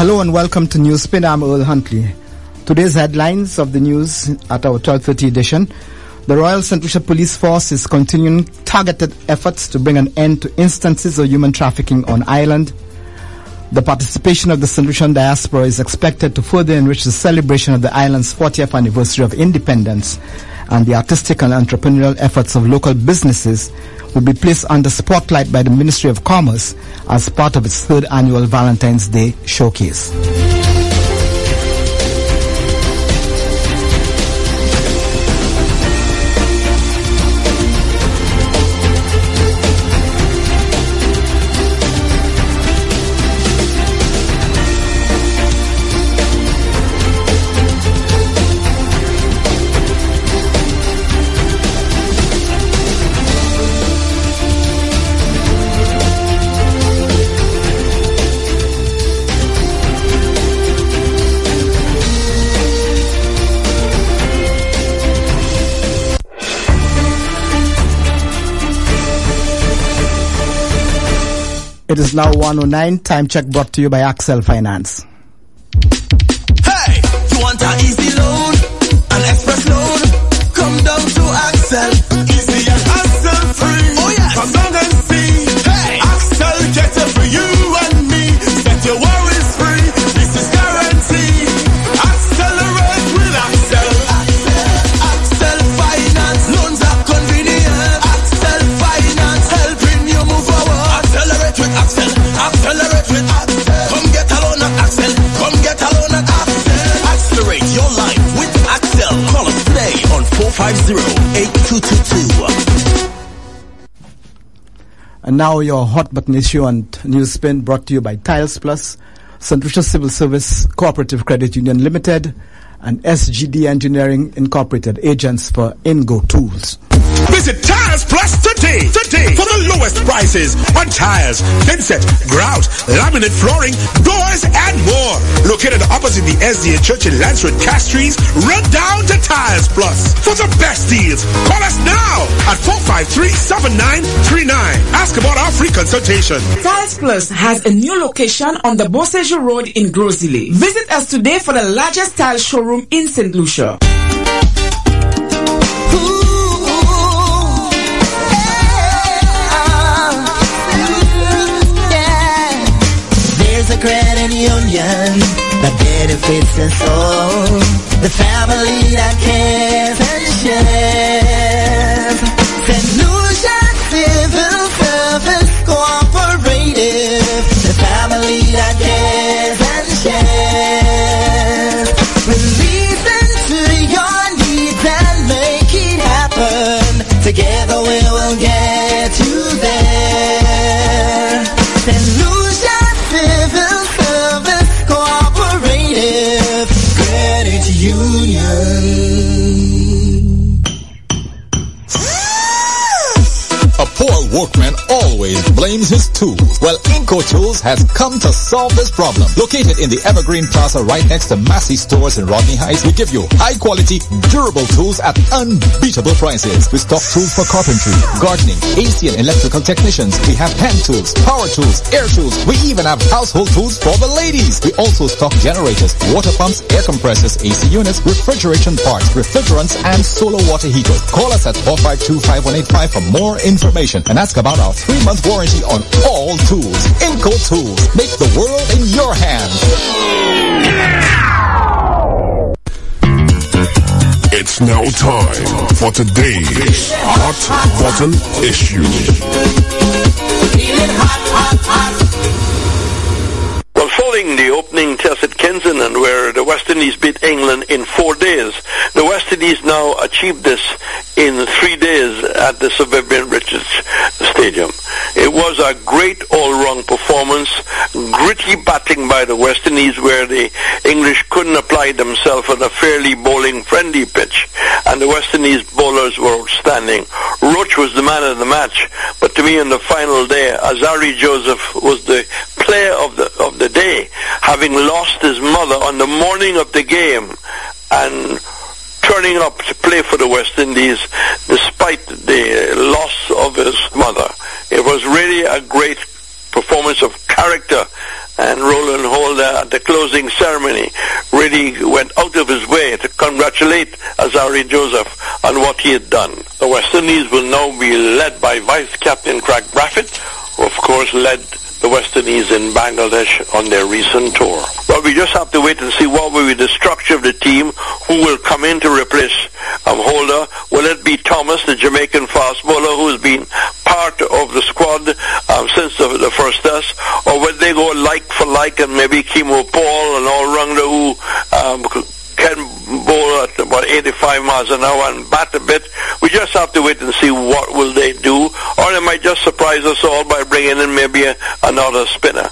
Hello and welcome to Newspin. I'm Earl Huntley. Today's headlines of the news at our 12:30 edition. The Royal. Lucia Police Force is continuing targeted efforts to bring an end to instances of human trafficking on island. The participation of the. Lucian diaspora is expected to further enrich the celebration of the island's 40th anniversary of independence and the artistic and entrepreneurial efforts of local businesses will be placed under spotlight by the Ministry of Commerce as part of its third annual Valentine's Day showcase. It is now 109. Time check brought to you by Axel Finance. Hey, you want an easy loan, an express loan? Come down to Axel. And now your hot button issue and newspin brought to you by Tiles Plus, St. Lucia Civil Service Cooperative Credit Union Limited, and SGD Engineering Incorporated, agents for Inco Tools. Visit Tiles Plus today, today for the lowest prices on tires, thinset, grout, laminate flooring, doors, and more. Located opposite the SDA Church in Lansford Castries, run down to Tiles Plus for the best deals. Call us now at 453-7939. Ask about our free consultation. Tiles Plus has a new location on the Beausejour Road in Gros Islet. Visit us today for the largest tile showroom in St. Lucia. Union that benefits us all. The family that cares and shares. St. workman always blames his tools. Well, Inco Tools has come to solve this problem. Located in the Evergreen Plaza right next to Massy Stores in Rodney Heights, we give you high quality, durable tools at unbeatable prices. We stock tools for carpentry, gardening, AC and electrical technicians. We have hand tools, power tools, air tools. We even have household tools for the ladies. We also stock generators, water pumps, air compressors, AC units, refrigeration parts, refrigerants, and solar water heaters. Call us at 452-5185 for more information and ask about our three-month warranty on all tools. Inco Tools. Make the world in your hands. It's now time for today's hot button issue. Well, Kensington, where the West Indies beat England in four days, the West Indies now achieved this in three days at the Sir Vivian Richards Stadium. It was a great all-round performance, gritty batting by the West Indies, where the English couldn't apply themselves on a fairly bowling-friendly pitch, and the West Indies bowlers were outstanding. Roach was the man of the match, but to me on the final day, Alzarri Joseph was the player of the of the day, having lost his mother on the morning of the game, and turning up to play for the West Indies despite the loss of his mother. It was really a great performance of character and Roland Holder at the closing ceremony really went out of his way to congratulate Alzarri Joseph on what he had done. The West Indies will now be led by Vice Captain Craig Brathwaite, who of course led the West Indies in Bangladesh on their recent tour. Well, we just have to wait and see what will be the structure of the team, who will come in to replace um, Holder. Will it be Thomas, the Jamaican fast bowler, who has been part of the squad um, since the, the first test, or will they go like for like and maybe Keemo Paul, and all-rounder who um, can bowl at about 85 miles an hour and bat a bit. We just have to wait and see what will they do, might just surprise us all by bringing in maybe a, another spinner.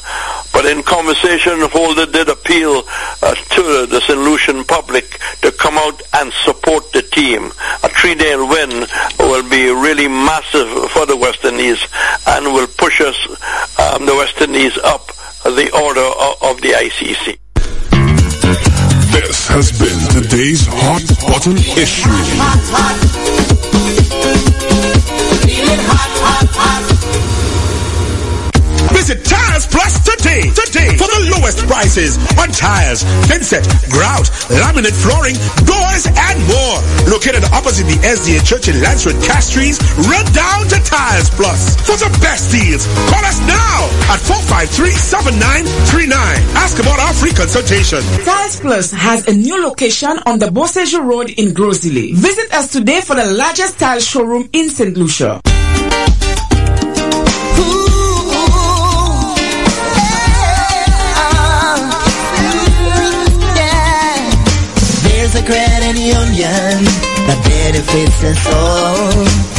But in conversation, Holder did appeal uh, to the St. Lucian public to come out and support the team. A three-day win will be really massive for the West Indies and will push us, um, the West Indies, up the order of, of the ICC. This has been today's hot button issue. Visit Tiles Plus today, today for the lowest prices on tires, thinset, grout, laminate flooring, doors, and more. Located opposite the SDA Church in Lansford Castries, run down to Tiles Plus for the best deals. Call us now at 453-7939. Ask about our free consultation. Tiles Plus has a new location on the Beausejour Road in Gros Islet. Visit us today for the largest tile showroom in St. Lucia. There's union that benefits us all.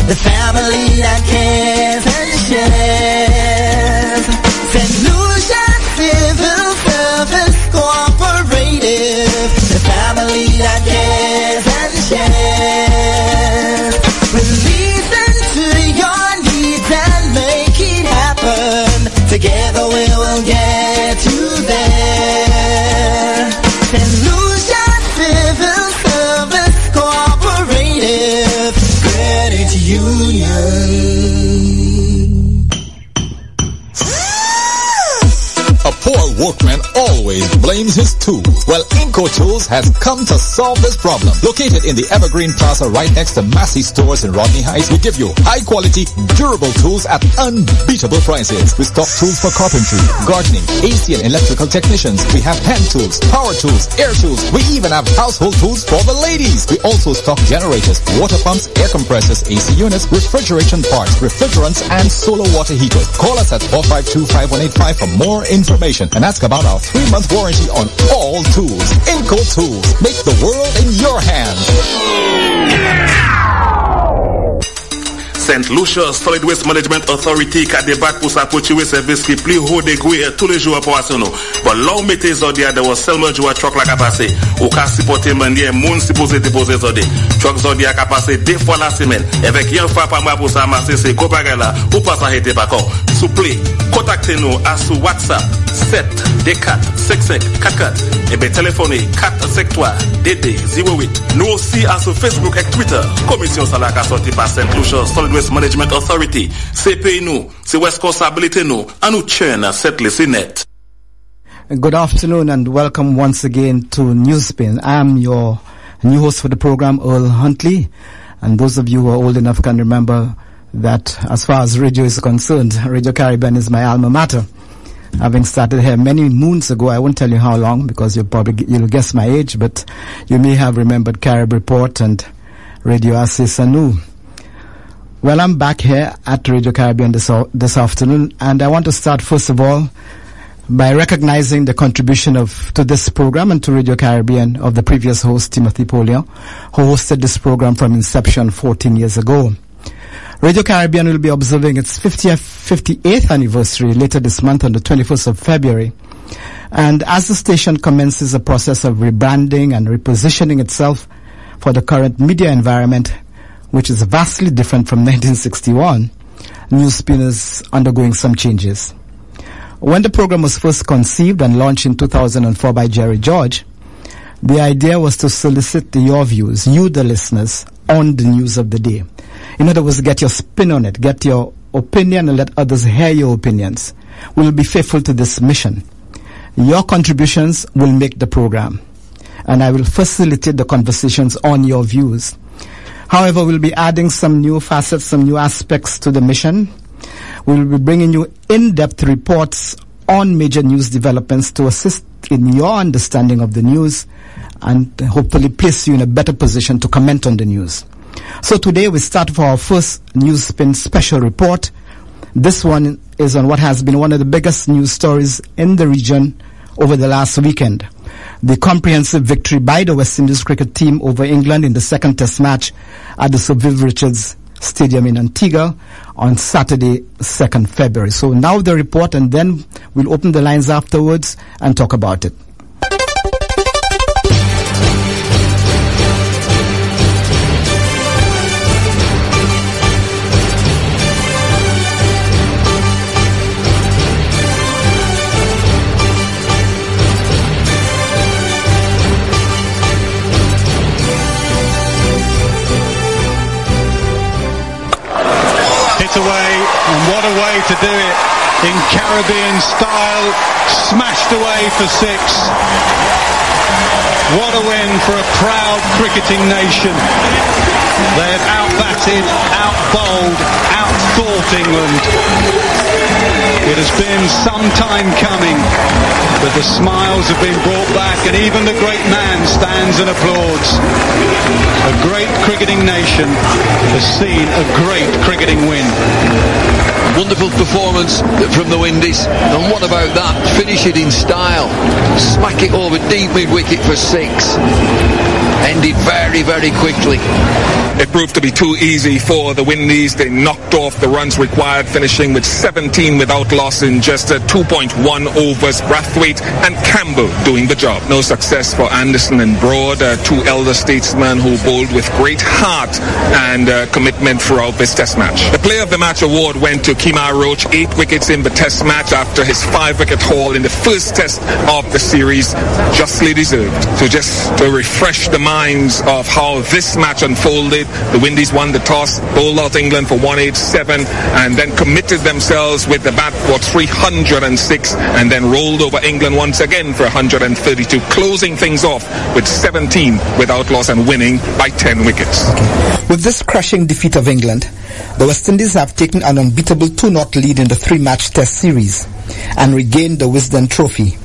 The family that cares and shares. St. Lucia Civil Service Cooperative. Blames his tools. Well, Inco Tools has come to solve this problem. Located in the Evergreen Plaza right next to Massy Stores in Rodney Heights, we give you high quality, durable tools at unbeatable prices. We stock tools for carpentry, gardening, AC and electrical technicians. We have hand tools, power tools, air tools. We even have household tools for the ladies. We also stock generators, water pumps, air compressors, AC units, refrigeration parts, refrigerants, and solar water heaters. Call us at 452-5185 for more information and ask about our three-month warranty on all tools. Inco Tools. Make the world in your hands. St. Lucia Solid Waste Management Authority ka debat pou sa potiwe servis ki pli ho de gwe e tou le jou aporasyon nou. Bon la ou mette zodi a dewa selman jou a chok la ka pase. Ou ka sipote mandye moun sipose depose zodi. Chok zodi a ka pase defwa la semen. Evek yon fwa pa mwa pou sa amase se kopage la ou pa sa hete bakon. Souple, kontakte nou asou WhatsApp 7 D4-55-44 Ebe telefone 4-5-3-D-D-0-8 Nou osi asou Facebook ek Twitter Komisyon sa la ka soti pa St. Lucia Solid Waste Management Authority Se pay nou, se responsabilite nou An nou chen set lisi net Good afternoon and welcome once again to Newspin. I'm your new host for the program, Earl Huntley. And those of you who are old enough can remember that as far as radio is concerned, Radio Caribbean is my alma mater. Having started here many moons ago, I won't tell you how long because you'll probably, you'll guess my age, but you may have remembered Carib Report and Radio Assis Sanu. Well, I'm back here at Radio Caribbean this, this afternoon, and I want to start first of all by recognizing the contribution of to this program and to Radio Caribbean of the previous host Timothy Poleon, who hosted this program from inception 14 years ago. Radio Caribbean will be observing its 50th, 58th anniversary later this month on the 21st of February. And as the station commences a process of rebranding and repositioning itself for the current media environment, which is vastly different from 1961, Newspin is undergoing some changes. When the program was first conceived and launched in 2004 by Jerry George, the idea was to solicit your views, you the listeners, on the news of the day. In other words, get your spin on it, get your opinion and let others hear your opinions. We will be faithful to this mission. Your contributions will make the program, and I will facilitate the conversations on your views. However, we'll be adding some new facets, some new aspects to the mission. We'll be bringing you in-depth reports on major news developments to assist in your understanding of the news and hopefully place you in a better position to comment on the news. So today we start with our first news spin special report. This one is on what has been one of the biggest news stories in the region over the last weekend. The comprehensive victory by the West Indies cricket team over England in the second test match at the Sir Viv Richards Stadium in Antigua on Saturday, 2nd February. So now the report and then we'll open the lines afterwards and talk about it. Do it in Caribbean style, smashed away for six. What a win for a proud cricketing nation. They have outbatted, outbowled, outthought England. It has been some time coming, but the smiles have been brought back and even the great man stands and applauds. A great cricketing nation has seen a great cricketing win. Wonderful performance from the Windies. And what about that? Finish it in style. Smack it over deep mid wicket for six. Ended very, very quickly. It proved to be too easy for the Windies. They knocked off the runs required, finishing with 17 without loss in just 2.1 overs. Brathwaite and Campbell doing the job. No success for Anderson and Broad, uh, two elder statesmen who bowled with great heart and uh, commitment throughout this test match. The Player of the Match award went to Kemar Roach, eight wickets in the test match after his five-wicket haul in the first test of the series, justly deserved. So just to refresh the minds of how this match unfolded, the Windies won the toss, bowled out England for 187, and then committed themselves with the bat for 306, and then rolled over England once again for 132, closing things off with 17 without loss and winning by 10 wickets. With this crushing defeat of England, the West Indies have taken an unbeatable 2-0 lead in the three-match test series and regained the Wisden Trophy,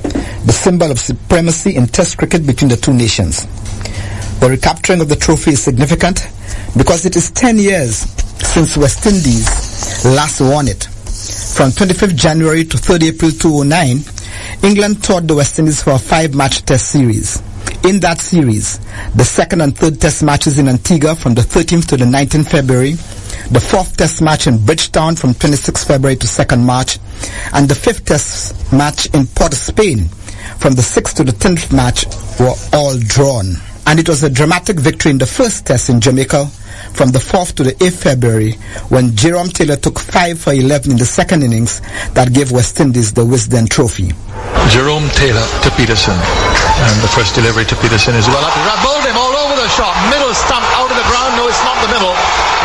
the symbol of supremacy in test cricket between the two nations. The recapturing of the trophy is significant because it is 10 years since West Indies last won it. From 25th January to 30 April 2009, England toured the West Indies for a five-match test series. In that series, the second and third test matches in Antigua from the 13th to the 19th February, the fourth test match in Bridgetown from 26th February to 2nd March, and the fifth test match in Port of Spain from the 6th to the 10th match were all drawn. And it was a dramatic victory in the first test in Jamaica from the 4th to the 8th February when Jerome Taylor took 5 for 11 in the second innings that gave West Indies the Wisden Trophy. Jerome Taylor to Pietersen. And the first delivery to Pietersen is well up. Bowled him all over the shot. Middle stump out of the ground. No, it's not the middle.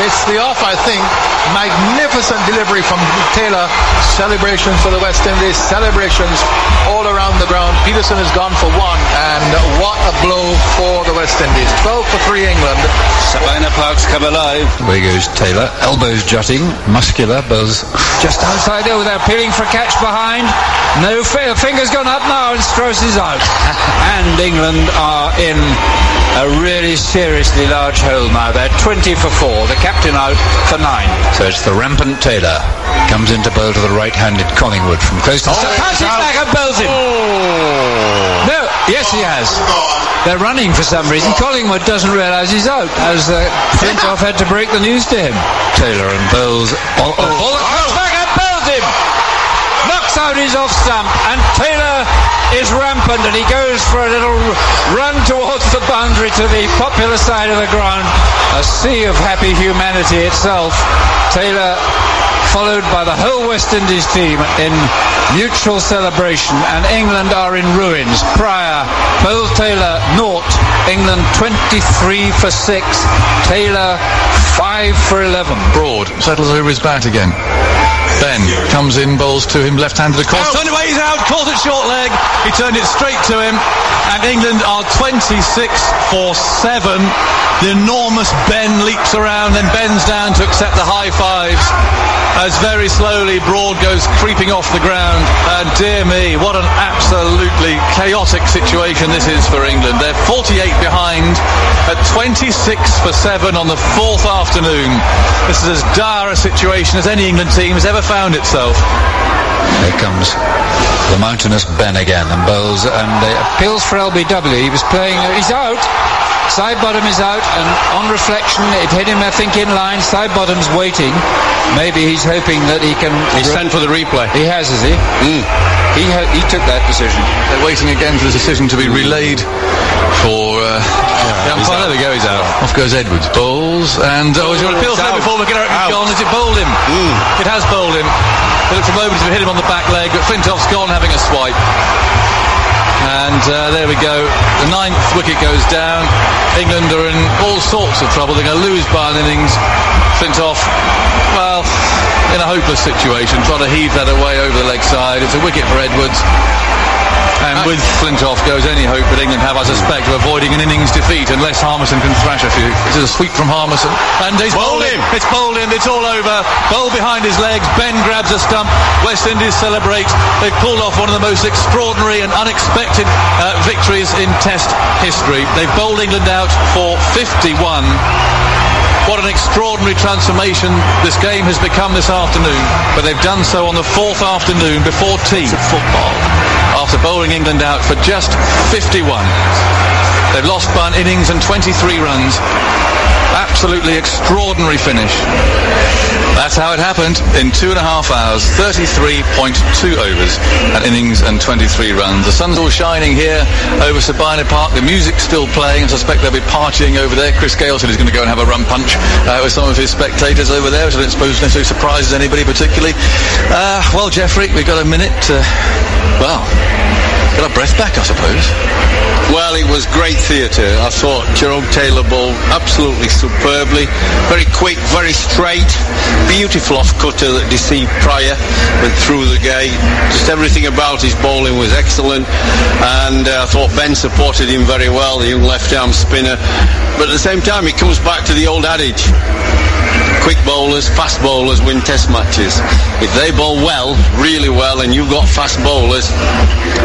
It's the off, I think. Magnificent delivery from Taylor. Celebrations for the West Indies. Celebrations all around the ground. Pietersen has gone for one. And what a blow for the West Indies. 12 for 3 England. Sabina Parks come alive. Away goes Taylor. Elbows jutting. Muscular. Buzz. Just outside there without peeling for a catch behind. No fear. fingers gone up now and Strauss is out. and England are in a really seriously large hole now. They're 20 for 4. The captain out for 9. So it's the rampant Taylor. Comes into bowl to the right-handed Collingwood from close to... Oh, passes back and bowls him. No, yes he has. They're running for some reason. Collingwood doesn't realise he's out, as uh, Flintoff had to break the news to him. Taylor and bowls... Oh, oh, Oh, comes back and bowls him. Knocks out his off stump, and Taylor is rampant, and he goes for a little run towards the boundary to the popular side of the ground. A sea of happy humanity itself. Taylor followed by the whole West Indies team in mutual celebration, and England are in ruins. Prior, Beau Taylor, naught. England 23 for 6. Taylor 5 for 11. Broad settles over his bat again. Benn comes in, bowls to him, left-handed across. Turned away, he's out, caught it short leg. He turned it straight to him. And England are 26 for 7. The enormous Benn leaps around, then bends down to accept the high fives. As very slowly Broad goes creeping off the ground. And dear me, what an absolutely chaotic situation this is for England. They're 48 behind at 26 for 7 on the fourth afternoon. This is as dire a situation as any England team has ever found itself. Here comes the mountainous Benn again and bowls and uh, Pills for LBW. He was playing. He's out. Sidebottom is out, and on reflection, it hit him, I think, in line. Sidebottom's waiting. Maybe he's hoping that he can. He's sent for the replay. He has, is he? He ha- he took that decision. they're waiting again for the decision to be relayed for uh, the umpire. There we go, he's out. Off goes Edwards. Bowls and oh, he's got a Pills out. before McGarrett Out. gone. Has it bowled him? It has bowled him. It looked a moment to hit him on the back leg, but Flintoff's gone having a swipe. And uh, there we go. The ninth wicket goes down. England are in all sorts of trouble. They're going to lose by an innings. Flintoff, well, in a hopeless situation, trying to heave that away over the leg side. It's a wicket for Edwards. And with Flintoff goes any hope that England have, I suspect, of avoiding an innings defeat unless Harmison can thrash a few. This is a sweep from Harmison. And he's bowled him. It's bowled him. It's all over. Bowl behind his legs. Benn grabs a stump. West Indies celebrate. They've pulled off one of the most extraordinary and unexpected uh, victories in Test history. They've bowled England out for 51. What an extraordinary transformation this game has become this afternoon. But they've done so on the fourth afternoon before tea. It's Football. After bowling England out for just 51. They've lost by an innings and 23 runs. Absolutely extraordinary finish. That's how it happened in two and a half hours, 33.2 overs, an innings and 23 runs. The sun's all shining here over Sabina Park. The music's still playing. I suspect they'll be partying over there. Chris Gayle said he's going to go and have a rum punch uh, with some of his spectators over there, which I don't suppose necessarily surprises anybody particularly. Uh, well, Jeffrey, we've got a minute. To, well, got our breath back, I suppose. Well, it was great theatre. I thought Jerome Taylor bowled absolutely superbly. Very quick, very straight. Beautiful off cutter that deceived Prior. Went through the gate. Just everything about his bowling was excellent. And uh, I thought Benn supported him very well, the young left arm spinner. But at the same time, it comes back to the old adage. Quick bowlers, fast bowlers win test matches. If they bowl well, really well, and you've got fast bowlers,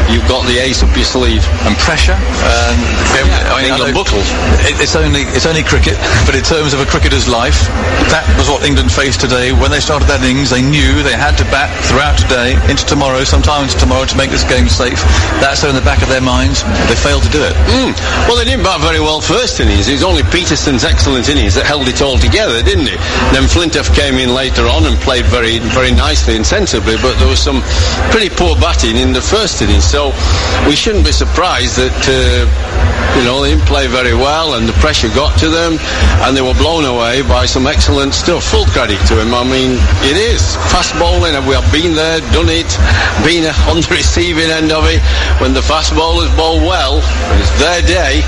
you've got the ace up your sleeve. And pressure. Um, I mean, England know- buckle. It, it's only it's only cricket, but in terms of a cricketer's life, that was what England faced today. When they started that innings, they knew they had to bat throughout today, into tomorrow, sometimes tomorrow, to make this game safe. That's in the back of their minds. They failed to do it. Mm. Well, they didn't bat very well first innings. It was only Pietersen's excellent innings that held it all together, didn't it? Then Flintoff came in later on and played very, very nicely and sensibly, but there was some pretty poor batting in the first So we shouldn't be surprised that, uh, you know, they didn't play very well and the pressure got to them and they were blown away by some excellent stuff. Full credit to him. I mean, it is fast bowling and we have been there, done it, been on the receiving end of it. When the fast bowlers bowl well, it's their day.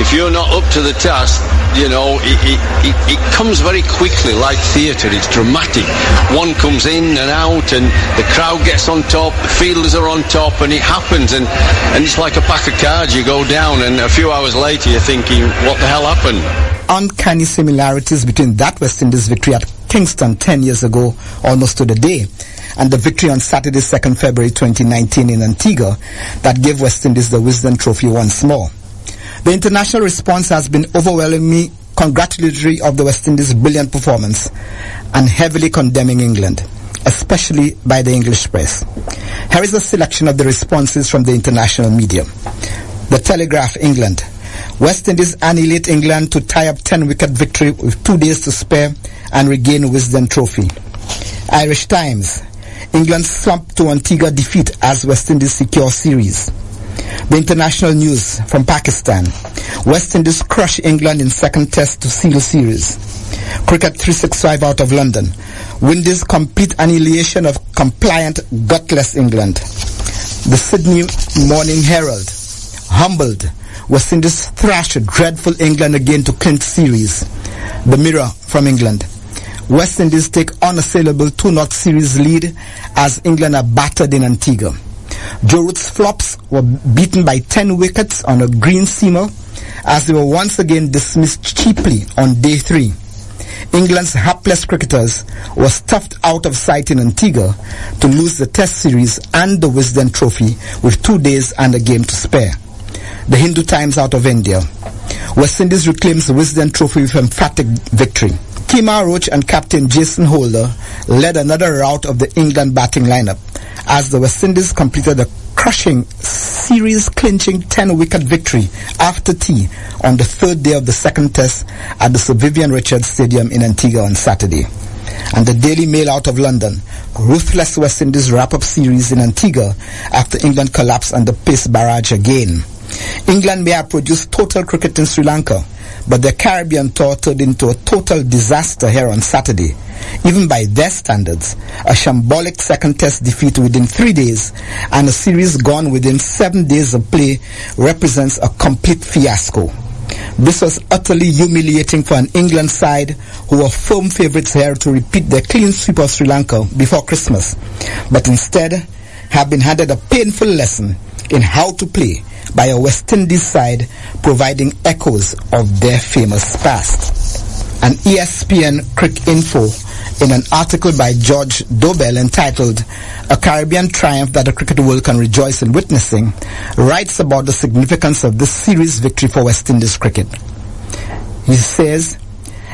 If you're not up to the task, you know, it, it, it, it comes very quickly like theatre. It's dramatic. One comes in and out and the crowd gets on top, the fielders are on top and it happens and, and it's like a pack of cards. You go down and a few hours later you're thinking, what the hell happened? uncanny similarities between that West Indies victory at Kingston 10 years ago, almost to the day, and the victory on Saturday, 2nd February 2019 in Antigua that gave West Indies the Wisden Trophy once more. The international response has been overwhelmingly congratulatory of the West Indies' brilliant performance and heavily condemning England, especially by the English press. Here is a selection of the responses from the international media. The Telegraph, England. West Indies annihilate England to tie up 10 wicket victory with two days to spare and regain Wisden Trophy. Irish Times. England slump to Antigua defeat as West Indies secure series. The international news from Pakistan. West Indies crush England in second test to seal series. Cricket 365 out of London. Windies complete annihilation of compliant, gutless England. The Sydney Morning Herald. Humbled. West Indies thrashed dreadful England again to clinch series. The Mirror from England. West Indies take unassailable 2-0 series lead as England are battered in Antigua. Joe Root's flops were beaten by 10 wickets on a green seamer as they were once again dismissed cheaply on day three. England's hapless cricketers were stuffed out of sight in Antigua to lose the Test series and the Wisden Trophy with two days and a game to spare. The Hindu Times out of India. West Indies reclaims the Wisden Trophy with emphatic victory. Kemar Roach and captain Jason Holder led another rout of the England batting lineup as the West Indies completed a crushing series clinching 10 wicket victory after tea on the third day of the second test at the Sir Vivian Richards Stadium in Antigua on Saturday. And the Daily Mail out of London, ruthless West Indies wrap-up series in Antigua after England collapsed under pace barrage again. England may have produced total cricket in Sri Lanka, but the Caribbean tour turned into a total disaster here on Saturday. Even by their standards, a shambolic second test defeat within three days and a series gone within seven days of play represents a complete fiasco. This was utterly humiliating for an England side who were firm favourites here to repeat their clean sweep of Sri Lanka before Christmas, but instead have been handed a painful lesson in how to play by a West Indies side providing echoes of their famous past. An ESPNcricinfo in an article by George Dobell entitled A Caribbean Triumph That the Cricket World Can Rejoice in Witnessing writes about the significance of this series victory for West Indies cricket. He says,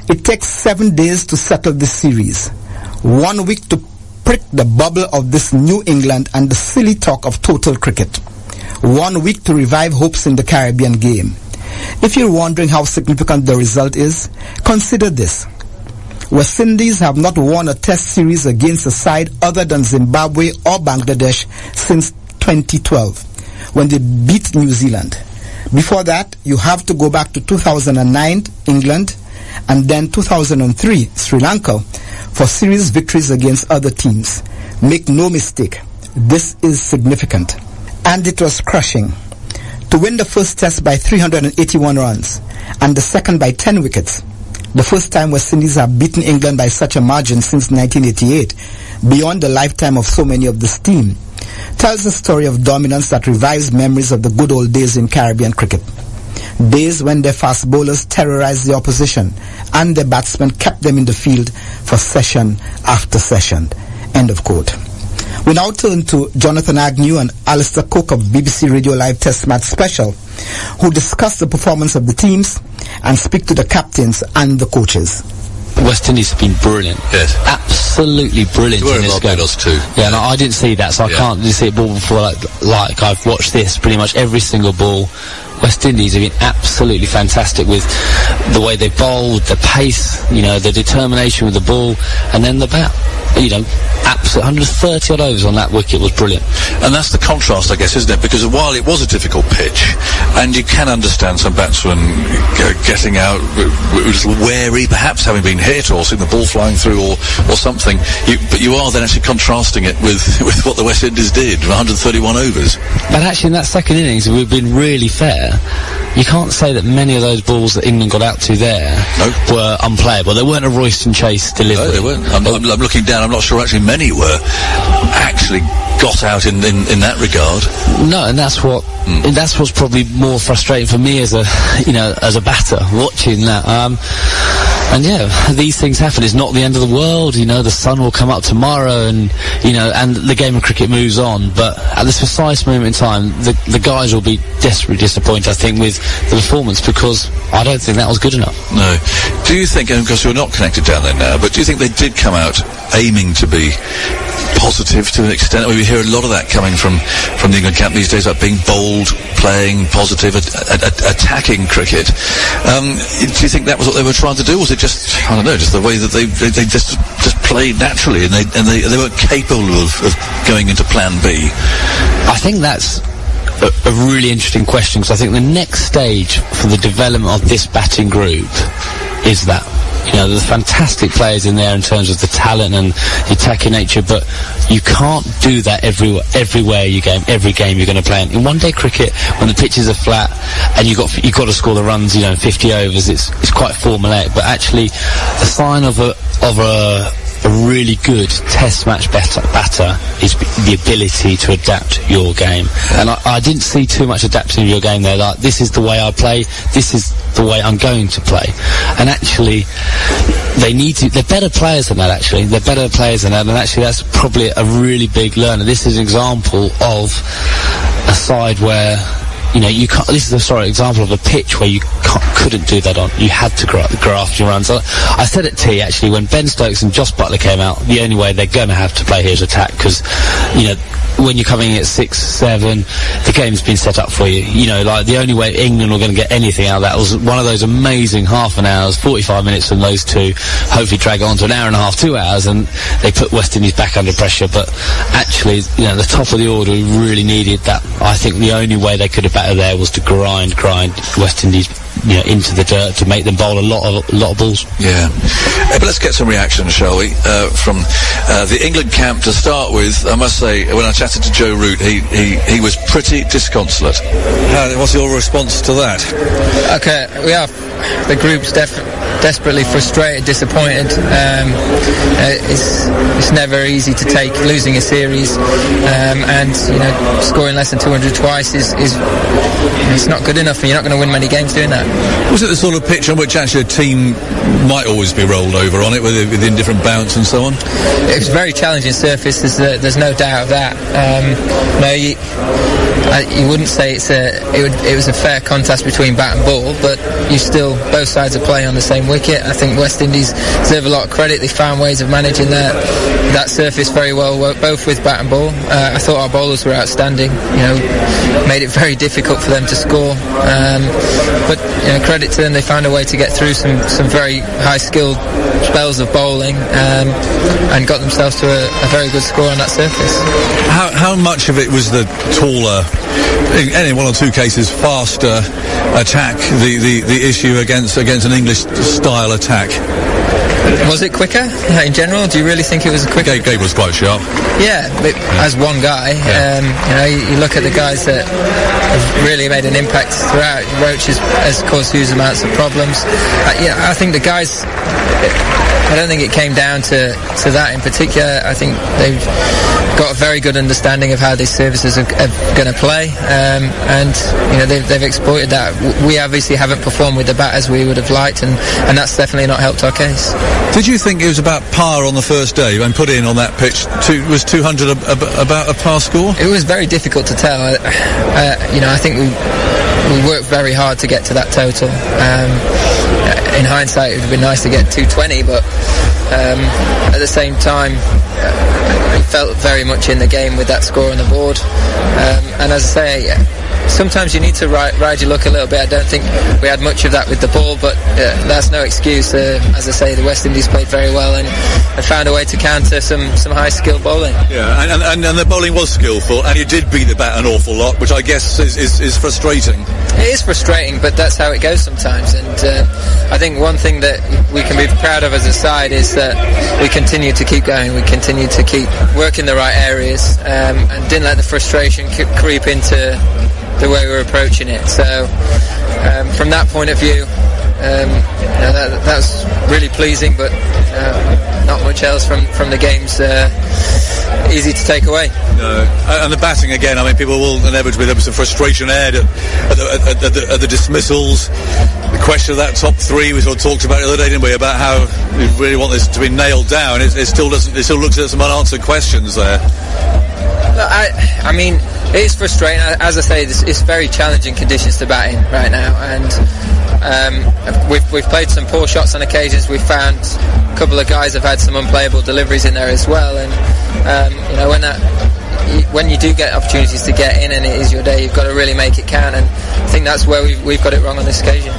it takes seven days to settle this series, one week to prick the bubble of this New England and the silly talk of total cricket, one week to revive hopes in the Caribbean game. If you're wondering how significant the result is, consider this. West Indies have not won a test series against a side other than Zimbabwe or Bangladesh since 2012 when they beat New Zealand. Before that, you have to go back to 2009 England and then 2003 Sri Lanka for series victories against other teams. Make no mistake, this is significant. And it was crushing. To win the first test by 381 runs and the second by 10 wickets, the first time West Indies have beaten England by such a margin since 1988, beyond the lifetime of so many of this team, tells a story of dominance that revives memories of the good old days in Caribbean cricket. Days when their fast bowlers terrorized the opposition and their batsmen kept them in the field for session after session. End of quote. We now turn to Jonathan Agnew and Alastair Cook of BBC Radio Live Test Match Special, who discuss the performance of the teams and speak to the captains and the coaches. West Indies have been brilliant. Yes. Absolutely brilliant They were in in this game. Barbados too. Yeah, no, I didn't see that, so I Yeah. can't really see it ball before. Like, like I've watched this pretty much every single ball. West Indies have been absolutely fantastic with the way they bowled, the pace, you know, the determination with the ball, and then the bat. You know, absolutely 130 odd overs on that wicket was brilliant. And that's the contrast, I guess, isn't it? Because while it was a difficult pitch, and you can understand some batsmen getting out a little wary, perhaps having been hit or seen the ball flying through or, or something, you, but you are then actually contrasting it with, with what the West Indies did, 131 overs. But actually, in that second innings, we've been really fair. You can't say that many of those balls that England got out to there were unplayable. They weren't a Roston Chase delivery. No, they weren't. I'm, I'm, I'm looking down, I'm not sure actually many were actually got out in, in, in that regard. No, and that's what and that's what's probably more frustrating for me as a you know as a batter watching that. Um, and yeah, these things happen. It's not the end of the world. You know, the sun will come up tomorrow, and you know, and the game of cricket moves on. But at this precise moment in time, the the guys will be desperately disappointed. I think with the performance because I don't think that was good enough. No. Do you think, and of course you're not connected down there now, but do you think they did come out aiming to be positive to an extent? We hear a lot of that coming from, from the England camp these days, about being bold, playing positive, at, at, at, attacking cricket. Um, do you think that was what they were trying to do? Was it just, I don't know, just the way that they, they, they just, just played naturally and they, and they, they weren't capable of, of going into plan B? I think that's a, a really interesting question because I think the next stage for the development of this batting group is that. You know, there's fantastic players in there in terms of the talent and the attacking nature, but you can't do that every, everywhere you game, every game you're going to play. in. In one day cricket, when the pitches are flat and you've got, you've got to score the runs, you know, in 50 overs, it's, it's quite formulaic, but actually the sign of a, of a, a really good test match batter, is the ability to adapt your game. And I, I didn't see too much adapting of your game there. Like, this is the way I play, this is the way I'm going to play. And actually, they need to, they're better players than that actually. They're better players than that. And actually, that's probably a really big learner. This is an example of a side where you know, you can't, this is a sorry example of a pitch where you couldn't do that on. You had to gra- graft your runs. I, I said at T actually when Ben Stokes and Jos Buttler came out, the only way they're going to have to play here is attack because, you know, when you're coming in at six, seven, the game's been set up for you. You know, like the only way England were going to get anything out of that was one of those amazing half an hours, 45 minutes from those two, hopefully drag on to an hour and a half, two hours, and they put West Indies back under pressure. But actually, you know, the top of the order really needed that. I think the only way they could have battered there was to grind, grind West Indies you know, into the dirt to make them bowl a lot of a lot of balls. Yeah. Uh, but let's get some reaction, shall we, uh, from uh, the England camp to start with. I must say, when I chatted to Joe Root, he, he, he was pretty disconsolate. what's your response to that? Okay, we have The group's def- desperately frustrated, disappointed. Um, uh, it's it's never easy to take losing a series, um, and you know scoring less than 200 twice is is it's not good enough, and you're not going to win many games doing that. Was it the sort of pitch on which actually a team might always be rolled over on it, with, with indifferent bounce and so on? It was a very challenging surface. There's, uh, there's no doubt of that. Um, no, you, I, you wouldn't say it's a it, would, it was a fair contest between bat and ball, but you still both sides are playing on the same wicket. I think West Indies deserve a lot of credit. They found ways of managing that that surface very well, both with bat and ball. Uh, I thought our bowlers were outstanding. You know, made it very difficult for them to score. Um, but you know, credit to them, they found a way to get through some some very high skilled spells of bowling um, and got themselves to a, a very good score on that surface. How, how much of it was the taller, in any one or two cases, faster attack, the, the, the issue against against an English style attack? Was it quicker in general? Do you really think it was quicker? Gabe, Gabe was quite sharp. Yeah, but as one guy, um, you know, you, you look at the guys that have really made an impact throughout. Roach has, has caused huge amounts of problems. Uh, yeah, I think the guys. I don't think it came down to, to that in particular. I think they've got a very good understanding of how these services are, are going to play, um, and you know they've, they've exploited that. We obviously haven't performed with the bat as we would have liked, and, and that's definitely not helped our case. Did you think it was about par on the first day when put in on that pitch? Two, was 200 a, a, about a par score? It was very difficult to tell. Uh, you know, I think we we worked very hard to get to that total. Um, in hindsight, it would have been nice to get 220, but um, at the same time, uh, we felt very much in the game with that score on the board. Um, and as I say, sometimes you need to ride, ride your luck a little bit. I don't think we had much of that with the ball, but uh, that's no excuse. Uh, as I say, the West Indies played very well and, and found a way to counter some, some high skill bowling. Yeah, and, and, and the bowling was skillful, and you did beat the bat an awful lot, which I guess is, is, is frustrating. It is frustrating, but that's how it goes sometimes. And uh, I think one thing that we can be proud of as a side is that we continue to keep going. We continue to keep working the right areas um, and didn't let the frustration creep into the way we're approaching it. So um, from that point of view, um, you know, that, that's really pleasing, but uh, not much else from, from the games uh, easy to take away. No. Uh, And the batting again, I mean, people will inevitably, there was some frustration aired at, at, the, at, at, the, at the dismissals. The question of that top three, we sort of talked about the other day, didn't we, about how we really want this to be nailed down. It, it still doesn't, it still looks at some unanswered questions there. Look, I, I mean, it is frustrating. As I say, it's very challenging conditions to bat in right now, and um, we've we've played some poor shots on occasions. We've found a couple of guys have had some unplayable deliveries in there as well, and um, you know when that. When you do get opportunities to get in and it is your day, you've got to really make it count. And I think that's where we've, we've got it wrong on this occasion.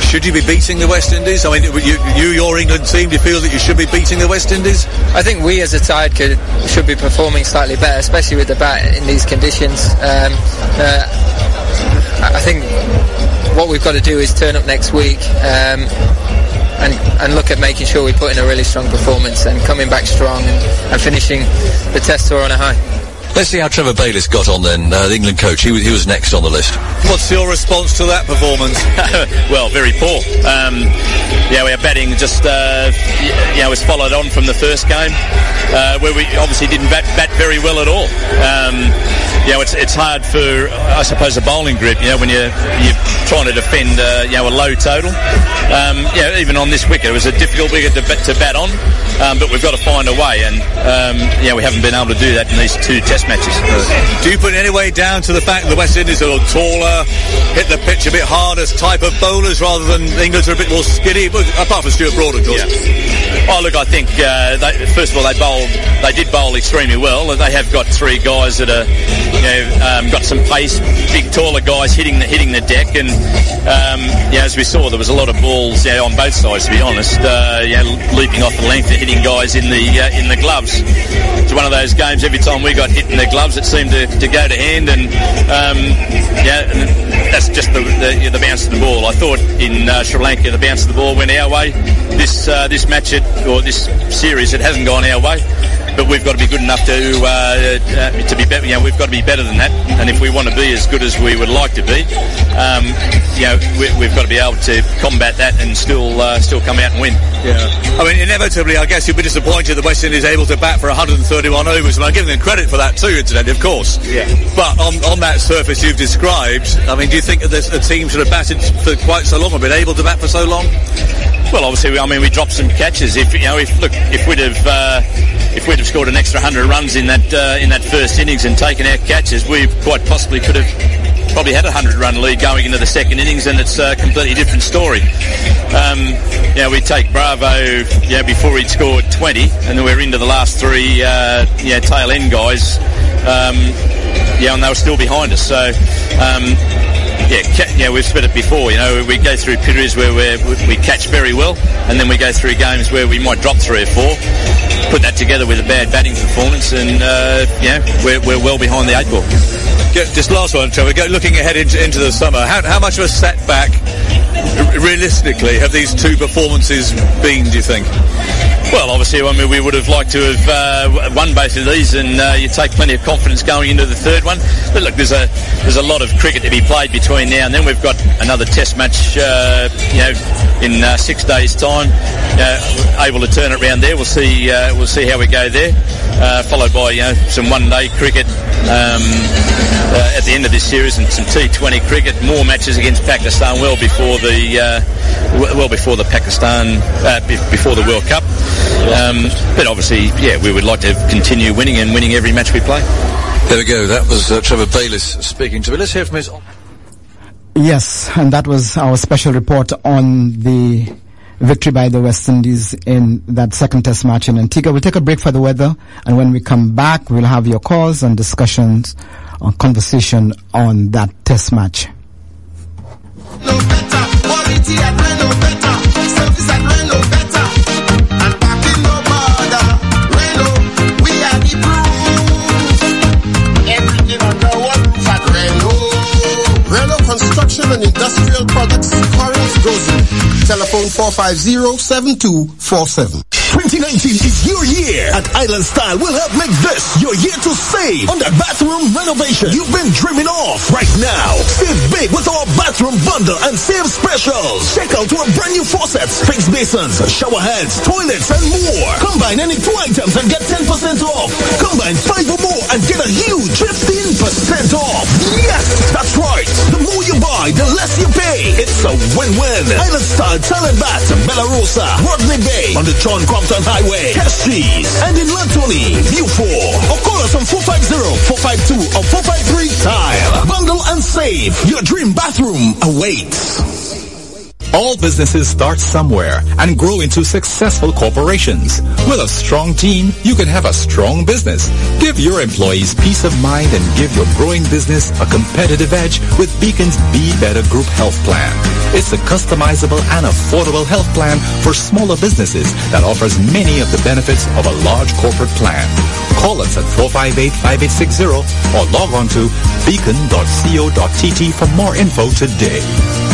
Should you be beating the West Indies? I mean, you, you, your England team, do you feel that you should be beating the West Indies? I think we as a side could should be performing slightly better, especially with the bat in these conditions. Um, uh, I think what we've got to do is turn up next week. Um, and, and look at making sure we put in a really strong performance and coming back strong and, and finishing the test tour on a high. Let's see how Trevor Bayliss got on then, uh, the England coach. He was, he was next on the list. What's your response to that performance? well, very poor. Um, yeah, our batting just, uh, you know, was followed on from the first game, uh, where we obviously didn't bat, bat very well at all. Um, you know, it's, it's hard for, I suppose, a bowling group, you know, when you're, you're trying to defend, uh, you know, a low total. Um, you know, even on this wicket, it was a difficult wicket to, bat- to bat on, um, but we've got to find a way, and, um, you know, we haven't been able to do that in these two test matches. Do you put it any way down to the fact that the West Indies are a little taller, hit the pitch a bit harder type of bowlers rather than England are a bit more skinny, but apart from Stuart Broad, of course. Oh, look, I think uh, they, first of all they bowled, they did bowl extremely well. They have got three guys that are, you know, um, got some pace, big taller guys hitting the hitting the deck, and um, yeah, as we saw, there was a lot of balls know, on both sides. To be honest, uh, know, leaping off the length and hitting guys in the uh, in the gloves. It's one of those games. Every time we got hit in the gloves, it seemed to, to go to hand, and um, yeah, and that's just the, the the bounce of the ball. I thought in uh, Sri Lanka the bounce of the ball went our way. This uh, this match it, or this series it hasn't gone our way. But we've got to be good enough to uh, uh, to be better. You know, we've got to be better than that. And if we want to be as good as we would like to be, um, you know, we, we've got to be able to combat that and still uh, still come out and win. Yeah. I mean, inevitably, I guess you'll be disappointed the West Indies able to bat for 131 overs, and I'm giving them credit for that too, incidentally, of course. Yeah. But on, on that surface you've described, I mean, do you think that a team should have batted for quite so long, or been able to bat for so long? Well, obviously, I mean, we dropped some catches. If you know, if look, if we'd have uh, if we'd have scored an extra hundred runs in that uh, in that first innings and taken our catches, we quite possibly could have probably had a hundred run lead going into the second innings, and it's a completely different story. Um, you know, we take Bravo, know, before he'd scored 20, and then we're into the last three, uh, know, tail end guys. Um, yeah, and they were still behind us. So, um, yeah, ca- yeah, we've said it before. You know, we go through periods where we catch very well, and then we go through games where we might drop three or four. Put that together with a bad batting performance, and uh, yeah, we're, we're well behind the eight ball. Just last one, Trevor. Looking ahead into, into the summer, how, how much of a setback, realistically, have these two performances been? Do you think? Well, obviously, I mean, we would have liked to have uh, won both of these, and uh, you take plenty of confidence going into the third one. But look, there's a there's a lot of cricket to be played between now and then. We've got another Test match, uh, you know, in uh, six days' time. Uh, able to turn it around there. We'll see. Uh, we'll see how we go there. Uh, followed by you know some one-day cricket um, uh, at the end of this series and some T20 cricket. More matches against Pakistan well before the uh, well before the Pakistan uh, before the World Cup. Um, but obviously, yeah, we would like to continue winning and winning every match we play. There we go. That was uh, Trevor Bayliss speaking to me. Let's hear from his. Yes, and that was our special report on the victory by the West Indies in that second test match in Antigua. We'll take a break for the weather, and when we come back, we'll have your calls and discussions or conversation on that test match. Quality at Reno better. Service at Reno better. And parking no border. Reno, oh, we are the proof. Everything under one roof at Reno. Oh. Reno oh, Construction and Industrial Products, Corinth Gros Islet. Telephone 450-7247. 2019 is your year, At Island Style we'll help make this your year to save on that bathroom renovation you've been dreaming of. Right now, save big with our bathroom bundle and save specials. Check out our brand new faucets, fixed basins, shower heads, toilets, and more. Combine any two items and get 10% off. Combine five or more and get a huge 15% a win-win. Island Style Talent Bat, Bella Rosa, Rodney Bay, on the John Compton Highway, Castries, and in Lantoni, Vieux Fort. Or call us on 450-452 or 453 Tile. Bundle and save. Your dream bathroom awaits. All businesses start somewhere and grow into successful corporations. With a strong team, you can have a strong business. Give your employees peace of mind and give your growing business a competitive edge with Beacon's Be Better Group Health Plan. It's a customizable and affordable health plan for smaller businesses that offers many of the benefits of a large corporate plan. Call us at 458-5860 or log on to beacon.co.tt for more info today.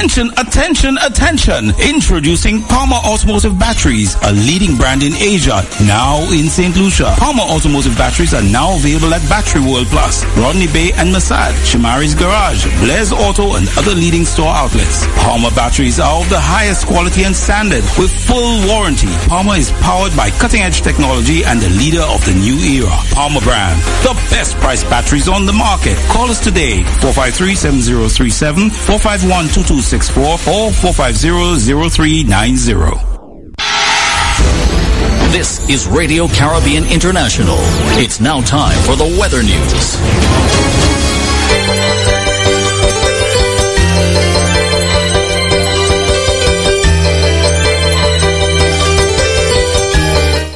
Attention, attention, attention. Introducing Palmer Automotive Batteries, a leading brand in Asia, now in St. Lucia. Palmer Automotive Batteries are now available at Battery World Plus, Rodney Bay and Masad, Shamari's Garage, Blair's Auto, and other leading store outlets. Palmer batteries are of the highest quality and standard with full warranty. Palmer is powered by cutting-edge technology and the leader of the new era. Palmer brand, the best priced batteries on the market. Call us today, 453-7037, 451-226. 664 450 this is Radio Caribbean International. It's now time for the weather news.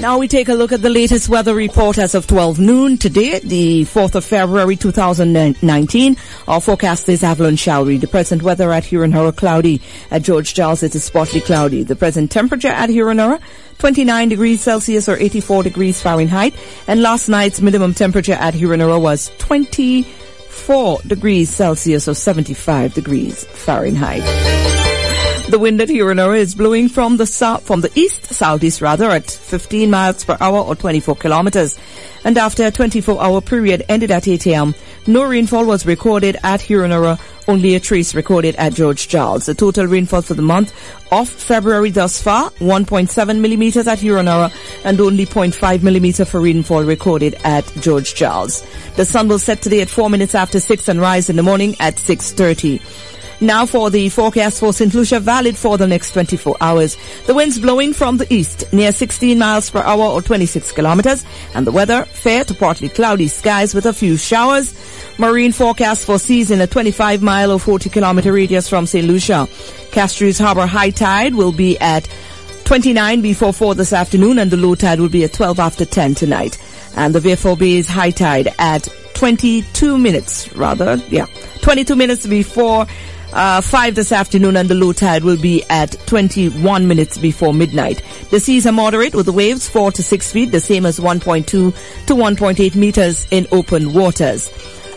Now we take a look at the latest weather report as of 12 noon today, the 4th of February 2019. Our forecast is avalanche showery. The present weather at Hewanorra cloudy. At George Giles it is partly cloudy. The present temperature at Hewanorra 29 degrees Celsius or 84 degrees Fahrenheit. And last night's minimum temperature at Hewanorra was 24 degrees Celsius or 75 degrees Fahrenheit. The wind at Hewanorra is blowing from the south, from the east, southeast rather, at 15 miles per hour or 24 kilometers. And after a 24-hour period ended at 8 a.m., no rainfall was recorded at Hewanorra, only a trace recorded at George Giles. The total rainfall for the month of February thus far, 1.7 millimeters at Hewanorra and only 0.5 millimeter for rainfall recorded at George Giles. The sun will set today at 4 minutes after 6 and rise in the morning at 6.30. Now for the forecast for St. Lucia, valid for the next 24 hours. The winds blowing from the east, near 16 miles per hour or 26 kilometers, and the weather fair to partly cloudy skies with a few showers. Marine forecast for seas in a 25 mile or 40 kilometer radius from St. Lucia. Castries Harbor high tide will be at 29 before 4 this afternoon, and the low tide will be at 12 after 10 tonight. And the Vieux is high tide at 22 minutes, rather, yeah, 22 minutes before uh, 5 this afternoon and the low tide will be at 21 minutes before midnight. The seas are moderate with the waves 4 to 6 feet, the same as 1.2 to 1.8 meters in open waters.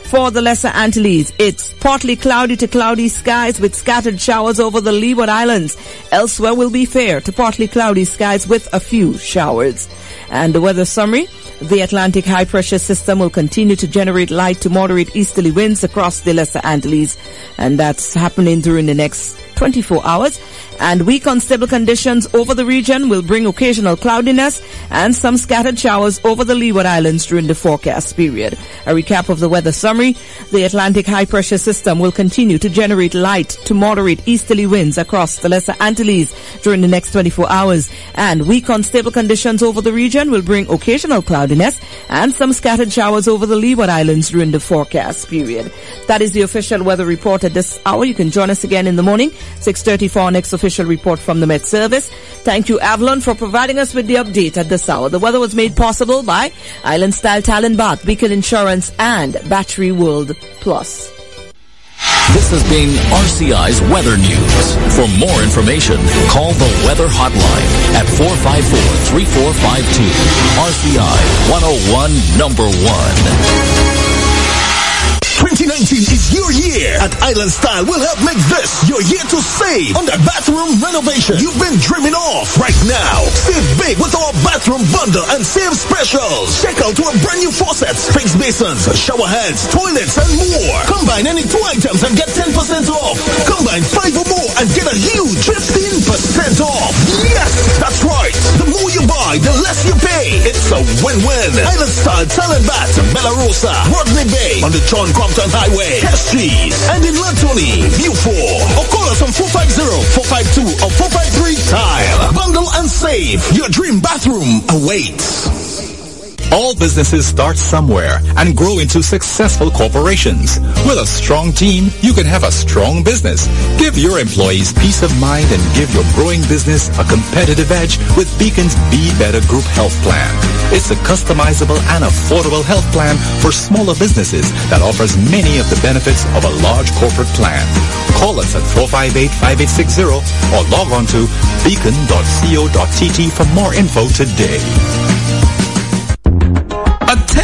For the Lesser Antilles, it's partly cloudy to cloudy skies with scattered showers over the Leeward Islands. Elsewhere will be fair to partly cloudy skies with a few showers. And the weather summary, the Atlantic high pressure system will continue to generate light to moderate easterly winds across the Lesser Antilles. And that's happening during the next 24 hours. And weak unstable conditions over the region will bring occasional cloudiness and some scattered showers over the Leeward Islands during the forecast period. A recap of the weather summary. The Atlantic high pressure system will continue to generate light to moderate easterly winds across the Lesser Antilles during the next 24 hours. And weak unstable conditions over the region will bring occasional cloudiness and some scattered showers over the Leeward Islands during the forecast period. That is the official weather report at this hour. You can join us again in the morning, 6.30 for our next official report from the Met Service. Thank you, Avalon, for providing us with the update at this hour. The weather was made possible by Island Style Talent Bath, Beacon Insurance, and Battery World Plus. This has been RCI's Weather News. For more information, call the Weather Hotline at 454-3452. RCI 101 number 1. 2019 is your year. At Island Style, we'll help make this your year to save on that bathroom renovation you've been dreaming of. Right now, save big with our bathroom bundle and save specials. Check out our brand new faucets, fixed basins, shower heads, toilets, and more. Combine any two items and get 10% off. Combine five or more and get a huge 15% off. Yes, that's right. The more you buy, the less you pay. It's a win-win. Island Style Talent Bat, Bella Rosa, Rodney Bay on the John Compton Highway, Castries, and in Lantoni, Vieux Fort. Or call us on 450-452 or 453-TILE. Bundle and save. Your dream bathroom awaits. All businesses start somewhere and grow into successful corporations. With a strong team, you can have a strong business. Give your employees peace of mind and give your growing business a competitive edge with Beacon's Be Better Group Health Plan. It's a customizable and affordable health plan for smaller businesses that offers many of the benefits of a large corporate plan. Call us at 458-5860 or log on to beacon.co.tt for more info today.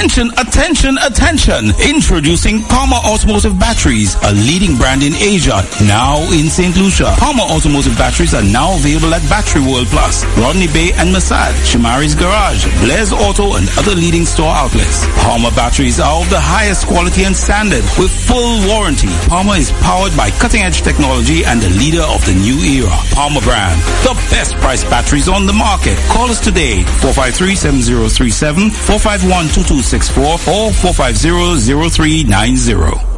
Attention, attention, attention. Introducing Palmer Automotive Batteries, a leading brand in Asia, now in St. Lucia. Palmer Automotive Batteries are now available at Battery World Plus, Rodney Bay and Masad, Shamari's Garage, Blair's Auto and other leading store outlets. Palmer batteries are of the highest quality and standard with full warranty. Palmer is powered by cutting edge technology and the leader of the new era. Palmer brand, the best price batteries on the market. Call us today, 453-7037, 451-2264 450-0390.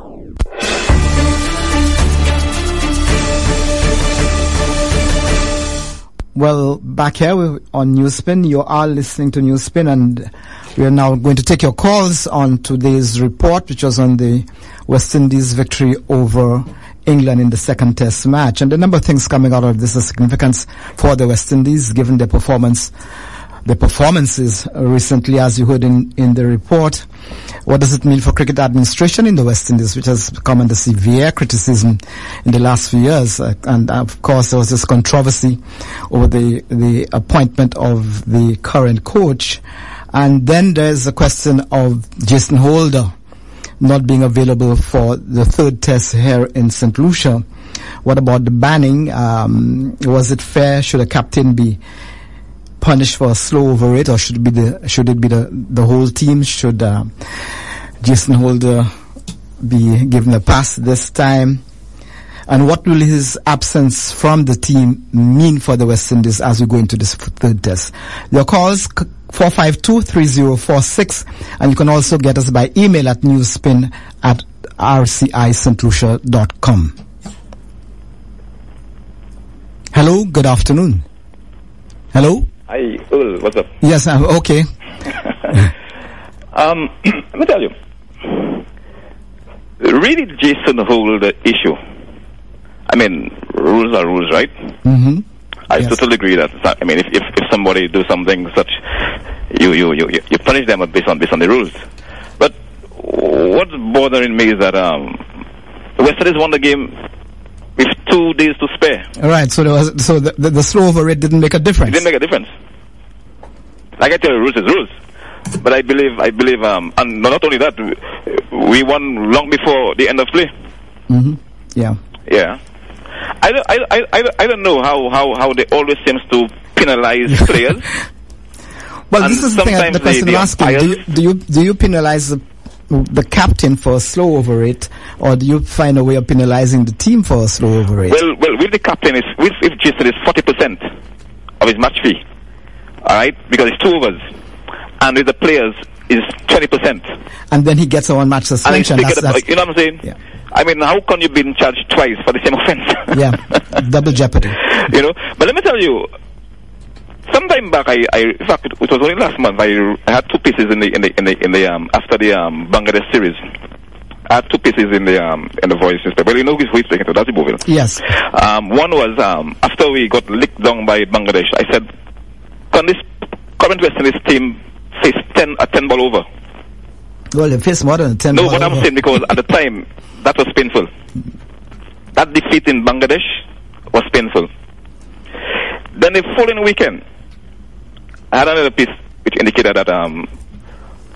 Well, back here on Newspin, you are listening to Newspin, and we are now going to take your calls on today's report, which was on the West Indies victory over England in the second Test match. And a number of things coming out of this of significance for the West Indies, given their performance, their performances recently, as you heard in, in the report. What does it mean for cricket administration in the West Indies, which has come under severe criticism in the last few years? Uh, and of course, there was this controversy over the, the appointment of the current coach. And then there's the question of Jason Holder not being available for the third test here in St. Lucia. What about the banning? Um, was it fair? Should a captain be punished for a slow over rate, or should it be the should it be the the whole team? Should uh, Jason Holder be given a pass this time? And what will his absence from the team mean for the West Indies as we go into this third test? Your calls 452-3046 and you can also get us by email at newspin at rcistlucia.com. Hello, good afternoon. Hello? Hi, Ul, what's up? Yes, I'm okay. Um, let me tell you, really Jason Holder issue. I mean, rules are rules, right? Mm-hmm. I totally agree that. I mean, if, if if somebody do something such, you you you you you punish them based on based on the rules. But what's bothering me is that um, West Indies won the game with two days to spare. All right, so there was so the, the, the slow over rate didn't make a It difference. didn't make a difference. Like I tell you, rules is rules. But I believe, I believe, um, and not only that, we won long before the end of play. Mm-hmm. Yeah. Yeah. I don't, I, I, I, don't know how, how, how they always seems to penalize players. Well, And this is the thing. The question I'm asking: do you, do you do you penalize the, the captain for a slow over rate, or do you find a way of penalizing the team for a slow over rate? Well, well, with the captain is, with, if Jason is 40% of his match fee. Alright? Because it's two overs. And with the players is 20%. and then he gets a one match suspension. That's, that's, you know what I'm saying? Yeah. I mean, how can you be charged twice for the same offense? yeah, double jeopardy. you know. But let me tell you, sometime back, I, I in fact, it, was only last month. I, I had two pieces in the in the in the in the um after the um Bangladesh series. I had two pieces in the um in the voice newspaper. Well, you know who's who is speaking to? That's Boville. Yes. Um, one was um after we got licked down by Bangladesh. I said, can this current West Indies team face ten a ten ball over? Well, they face more than ten. No, what I'm saying because at the time that was painful. That defeat in Bangladesh was painful. Then the following weekend, I had another piece which indicated that um,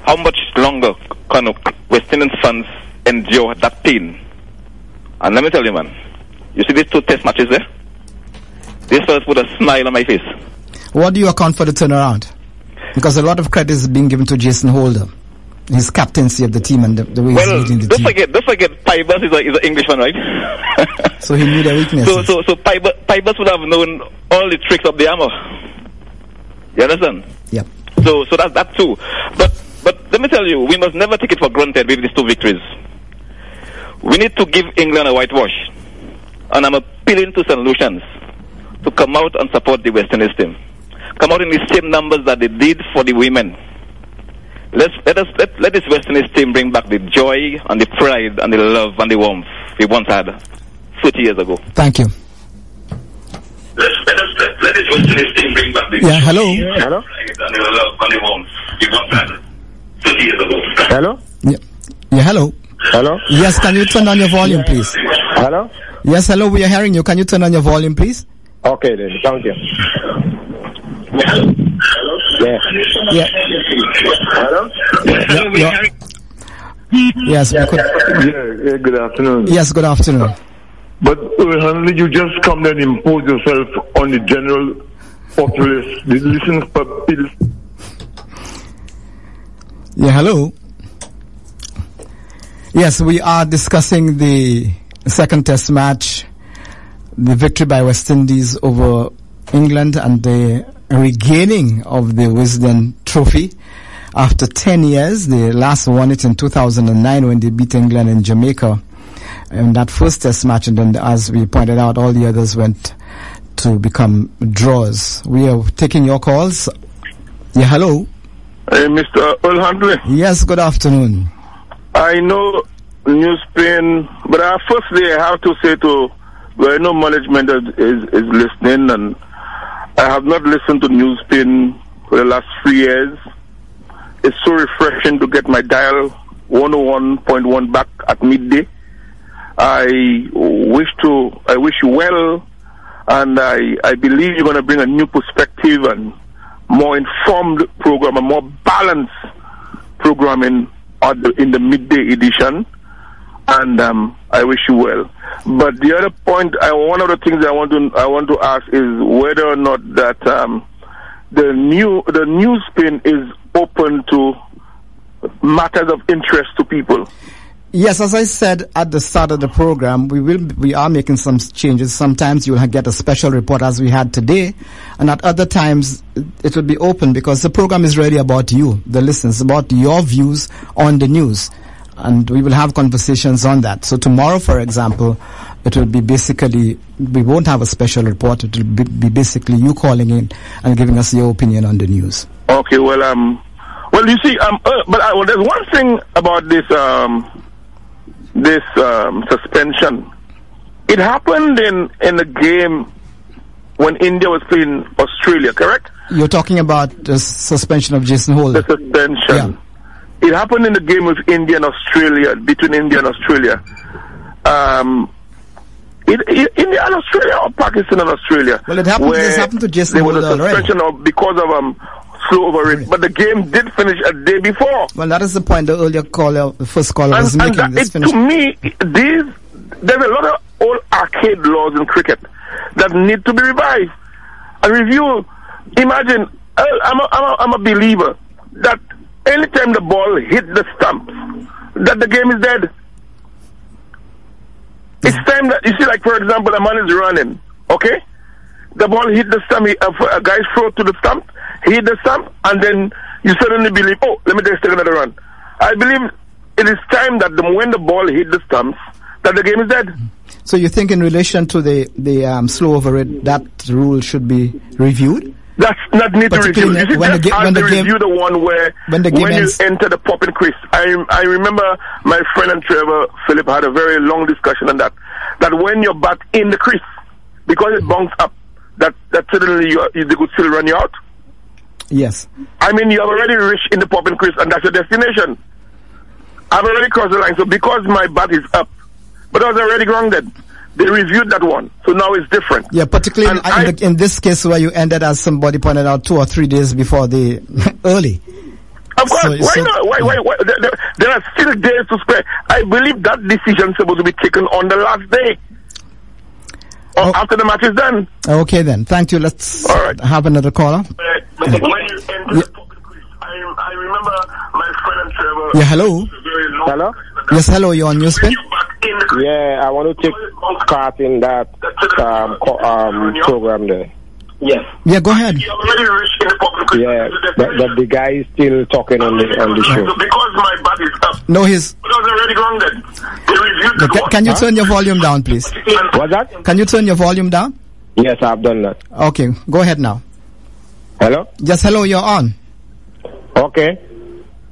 how much longer can West Indian fans endure that pain. And let me tell you, man, you see these two test matches there? This fellas put a smile on my face. What do you account for the turnaround? Because a lot of credit is being given to Jason Holder, his captaincy of the team and the, the way Well, he's leading the don't team. forget, don't forget, Pybus is a is an Englishman, right? So he knew their weaknesses. So, so, so Pybus, Pybus would have known all the tricks of the armor. You understand? Yep. So, so that's that too. But, but let me tell you, we must never take it for granted with these two victories. We need to give England a whitewash, and I'm appealing to St. Lucians to come out and support the West Indies team. Come out in the same numbers that they did for the women. Let's let us let, let this West Indies team bring back the joy and the pride and the love and the warmth we once had 30 years ago. Thank you. Let, let us let, let this West Indies bring back the Yeah, hello. Hello? and the love and the warmth we once had 30 years ago. Hello? Yeah. yeah, hello. Hello? Yes, can you turn on your volume, please? Hello? Yes, hello, we are hearing you. Can you turn on your volume, please? Okay then, thank you. Yeah. Yeah. Hello? Yeah. Yes, we could, Yeah, yeah, good afternoon. yes, good afternoon. But Hanley, you just come and impose yourself on the general populace, the listening. Yeah, hello. Yes, we are discussing the second test match, the victory by West Indies over England and the regaining of the Wisden Trophy after 10 years. They last won it in 2009 when they beat England in Jamaica in that first test match and then as we pointed out, all the others went to become draws. We are taking your calls. Yeah, hello. Hey, Mr. Earl Yes, good afternoon. I know New Spain, but uh, firstly, I have to say to where no management is, is, is listening, and I have not listened to New Spain for the last three years. It's so refreshing to get my dial 101.1 back at midday. I wish to, I wish you well, and I, I believe you're going to bring a new perspective and more informed program, a more balanced programming at the, in the midday edition. And um, I wish you well. But the other point, I, one of the things I want to I want to ask is whether or not that um, the new the new spin is open to matters of interest to people. Yes, as I said at the start of the program, we will we are making some changes. Sometimes you'll get a special report as we had today, and at other times it will be open because the program is really about you, the listeners, about your views on the news, and we will have conversations on that. So tomorrow, for example, it will be basically we won't have a special report. It will be, basically you calling in and giving us your opinion on the news. Okay, well, um, well, you see, um, uh, but I, well, there's one thing about this, um, this um, suspension. It happened in in the game when India was playing Australia, correct? You're talking about the suspension of Jason Holder. The suspension. It happened in the game with India and Australia, between India and Australia. Um, it, it, India and Australia or Pakistan and Australia. Well, it happened. This happened to Jason there was a Holder already. suspension of because of um slow over rate, but the game did finish a day before. Well, that is the point the earlier caller, the first caller was And, and making. that, This it, to me, these there's a lot of old arcade laws in cricket that need to be revised and reviewed. Imagine, I'm a, I'm a, I'm a believer that anytime the ball hit the stumps, that the game is dead. It's time that you see, like for example, a man is running, okay? The ball hit the stump, he, a, guy's throw to the stump, hit the stump, and then you suddenly believe, oh, let me just take another run. I believe it is time that the, when the ball hit the stumps, that the game is dead. So you think in relation to the the um, slow over rate, that rule should be reviewed? That's not need to review. You see, when the ga- when the game- review the one where when the game when ends- you enter the popping crease. I I remember my friend and Trevor Philip had a very long discussion on that. That when you're back in the crease, because it bounced up, that that suddenly you, they could still run you out. Yes. I mean, you have already reached in the pop and and that's your destination. I've already crossed the line, so because my bat is up, but I was already grounded. They reviewed that one, so now it's different. Yeah, particularly in, the, in this case where you ended, as somebody pointed out, two or three days before the early. Of course, So- why so- not? Why, why, why? There, there- there are still days to spare. I believe that decision is supposed to be taken on the last day. Or Oh. after the match is done. Okay then, thank you. Let's All right. have another caller. When you enter the popping crease, I, I remember my friend Trevor. Yeah, hello. Hello? Yes, hello. You're on Newspin. Yeah, I want to take part in that um, um, program there. Yes. Yeah, go ahead. Yeah, but, but the guy is still talking on the on the show. Because my bat is up, No, he's. but was already grounded. They reviewed Yeah, ca- can you turn your volume down, please? What's that? Can you turn your volume down? Yes, I've done that. Okay, go ahead now. Hello? Yes, hello. You're on. Okay.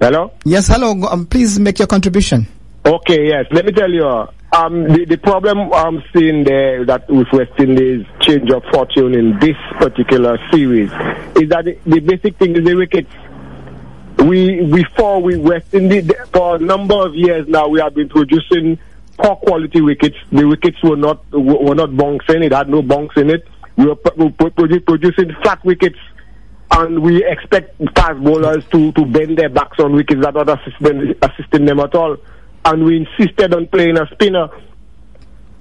Hello? Yes, hello. Um, please make your contribution. Okay, yes. Let me tell you, uh, um, the, the problem I'm seeing there that with West Indies change of fortune in this particular series is that the, the basic thing is the wickets. We before we West Indies for a number of years now we have been producing poor quality wickets. The wickets were not were not bonks in it. Had no bonks in it. We were pro- pro- producing flat wickets and we expect fast bowlers to, to bend their backs on wickets that are not assisting, assisting them at all. And we insisted on playing a spinner.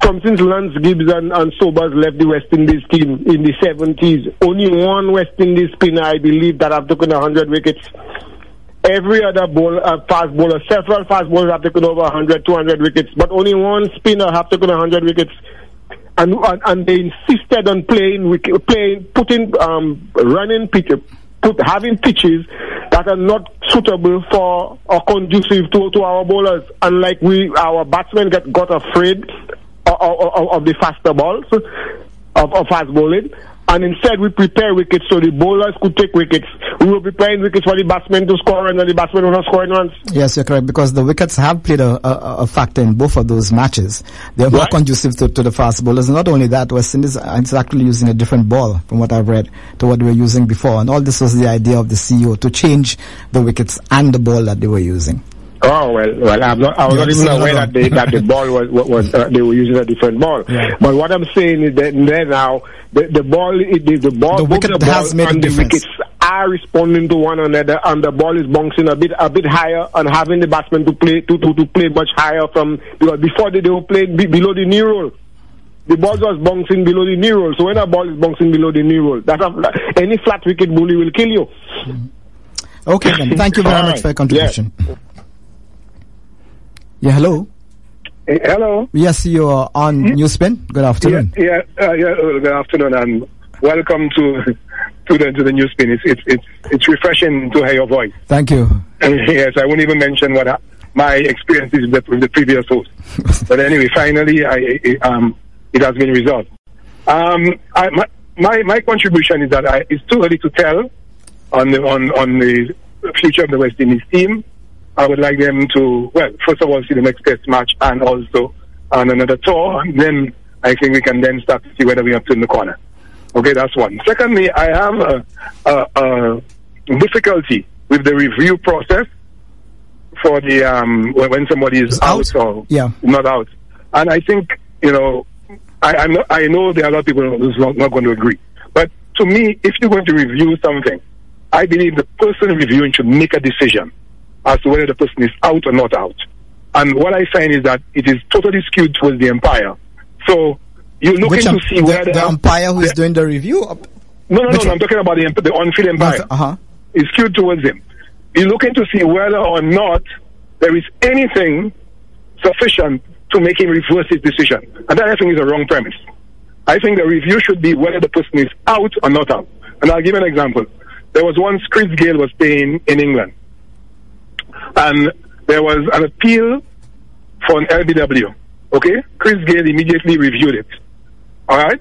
From since Lance Gibbs and, and Sobers left the West Indies team in the 70s, only one West Indies spinner, I believe, that have taken 100 wickets. Every other ball, uh, fast bowler, several fast bowlers have taken over 100, 200 wickets, but only one spinner have taken 100 wickets and and, and they insisted on playing, playing, putting, um, running pitch, put having pitches that are not suitable for or conducive to, to our bowlers. And like we, our batsmen get got afraid of, of, of the faster balls of, of fast bowling. And instead, we prepare wickets so the bowlers could take wickets. We were preparing wickets for the batsmen to score, and then the batsmen were not scoring runs. Yes, you're correct because the wickets have played a, a, a factor in both of those matches. They're more Right. conducive to, to the fast bowlers. Not only that, West Indies is actually using a different ball from what I've read to what they were using before. And all this was the idea of the CEO to change the wickets and the ball that they were using. Oh well, well, I'm not, I was not even aware that they, that the ball was was, was uh, they were using a different ball. But what I'm saying is that there now the, the ball it, the, the ball The wicket the ball has made a and the difference. wickets are responding to one another, and the ball is bouncing a bit a bit higher, and having the batsman to play to to, to play much higher from because before they, they were playing be, below the knee roll. The ball was bouncing below the knee roll. So when a ball is bouncing below the knee roll, that's a, any flat wicket bully will kill you. Okay, then. Thank you very much for your contribution. Yeah, hello. hello. Yes, you are on Newspin. Good afternoon. Yeah, uh, yeah. uh, Good afternoon, and welcome to to the to the new spin. It's it's it's it's refreshing to hear your voice. Thank you. And yes, I won't even mention what I, my experience is with the, with the previous host. but anyway, finally, I, I um it has been resolved. Um, I, my my my contribution is that I, it's too early to tell on the on on the future of the West Indies team. I would like them to well, first of all, see the next Test match and also on another tour, and then I think we can then start to see whether we have turned the corner. Okay, that's one. Secondly, I have a, a, a difficulty with the review process for the um when when somebody is out, or Yeah. not out, and I think you know I not, I know there are a lot of people who's not, not going to agree, but to me, if you're going to review something, I believe the person reviewing should make a decision as to whether the person is out or not out. And what I find is that it is totally skewed towards the empire. So you're looking to see the, whether the empire who is doing the review? no, no, no, no. I'm talking about the, the on-field umpire. Uh-huh. It's skewed towards him. You're looking to see whether or not there is anything sufficient to make him reverse his decision. And that I think is a wrong premise. I think the review should be whether the person is out or not out. And I'll give an example. There was once Chris Gayle was playing in England. And there was an appeal for an LBW. Okay? Chris Gayle immediately reviewed it. All right?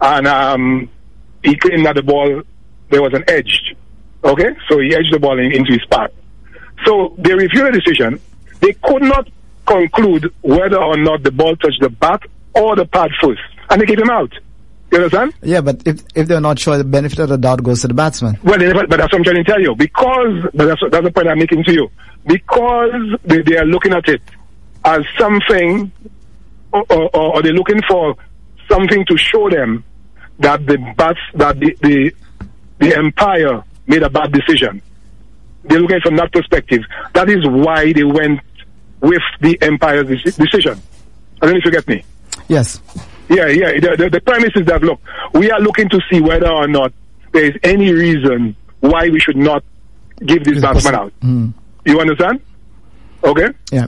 And um, he claimed that the ball, there was an edge. Okay? So he edged the ball in, into his path. So they reviewed the decision. They could not conclude whether or not the ball touched the bat or the pad first. And they gave him out. You understand? Yeah, but if if they're not sure, the benefit of the doubt goes to the batsman. Well, but that's what I'm trying to tell you. Because, but that's, that's the point I'm making to you. Because they, they are looking at it as something, or, or, or they're looking for something to show them that the bats, that the, the, the empire made a bad decision. They're looking from that perspective. That is why they went with the empire's deci- decision. I don't know if you get me. Yes. Yeah, yeah. The, the, the premise is that look, we are looking to see whether or not there is any reason why we should not give this batsman out. Mm. You understand? Okay. Yeah.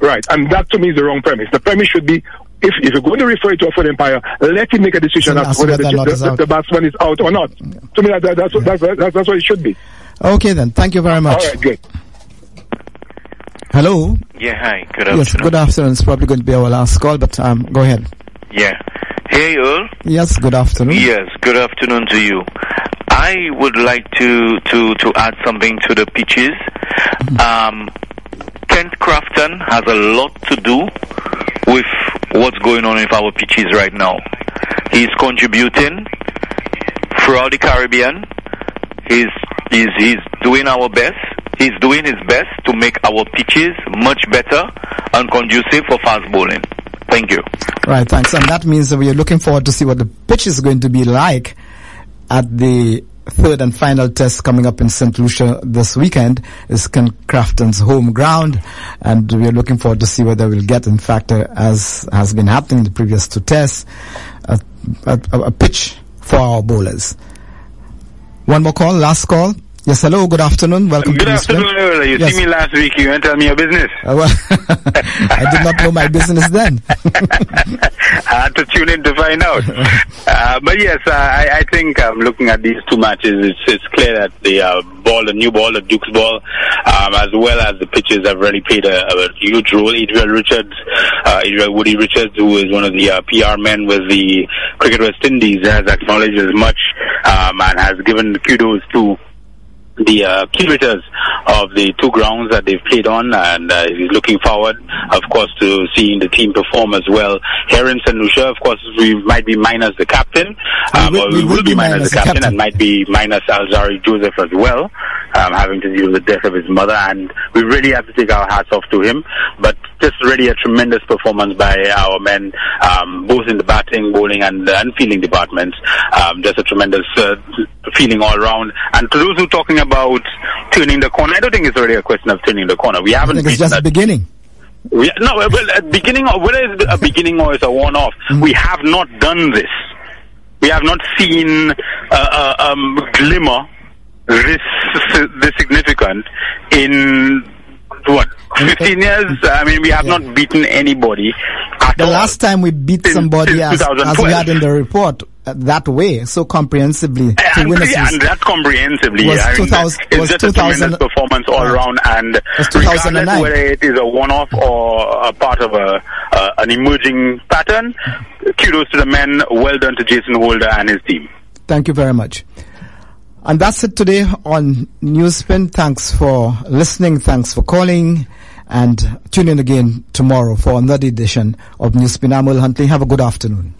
Right, and that to me is the wrong premise. The premise should be if, if you're going to refer it to a foot empire, let him make a decision So as to whether the, whether or the, the, the batsman is out or not. To me, that, that, that's, what- that's, that's, that's what it should be. Okay then. Thank you very much. All right, good. Hello. Yeah, hi. Good Yes. afternoon. Good afternoon. It's probably going to be our last call, but um, go ahead. Yeah. Hey, Earl. Yes. Good afternoon. Yes, good afternoon to you. I would like to, to, to add something to the pitches. Um, Kent Crafton has a lot to do with what's going on with our pitches right now. He's contributing throughout the Caribbean. He's, he's, he's doing our best. He's doing his best to make our pitches much better and conducive for fast bowling. Thank you. Right. Thanks. And that means that we are looking forward to see what the pitch is going to be like at the third and final test coming up in St. Lucia this weekend is Ken Crafton's home ground, and we are looking forward to see whether we'll get, in fact, uh, as has been happening in the previous two tests, a, a, a pitch for our bowlers. One more call, last call. Yes, hello, good afternoon. Welcome Good to afternoon, Earl. You Yes. see me last week, you went tell me your business. Uh, well, I did not know my business then. I had to tune in to find out. uh, but yes, uh, I, I think um, looking at these two matches, it's, it's clear that the uh, ball, the new ball, the Duke's ball, um, as well as the pitches have really played a, a huge role. Adriel Richards, uh, Adriel Woody Richards, who is one of the uh, PR men with the Cricket West Indies, has acknowledged as much um, and has given kudos to the uh, curators of the two grounds that they've played on, and uh, he's looking forward, of course, to seeing the team perform as well here in St. Lucia. Of course, we might be minus the captain, um, will- we we, will will be minus, minus the the captain, captain. and might be minus Alzarri Joseph as well, um, having to deal with the death of his mother, and we really have to take our hats off to him. But just really a tremendous performance by our men, um, both in the batting, bowling, and, and fielding departments. Um, just a tremendous uh, feeling all round. And to those who are talking about turning the corner, I don't think it's really a question of turning the corner. We haven't it's just that beginning. we, no, well, at beginning, or whether it's a beginning or it's a one-off, we have not done this. We have not seen a uh, um, glimmer this this significant in what 15 years. I mean, we have not beaten anybody. At The all. last time we beat Since- somebody since as, as we had in the report uh, that way, so comprehensively, to and, win a yeah, and that comprehensively. Was I mean, 2000 it's was just a 2000 tremendous performance all around, and regardless 2009. whether it is a one-off or a part of a uh, an emerging pattern, kudos to the men. Well done to Jason Holder and his team. Thank you very much. And that's it today on Newspin. Thanks for listening. Thanks for calling. And tune in again tomorrow for another edition of Newspin. I'm Earl Huntley. Have a good afternoon.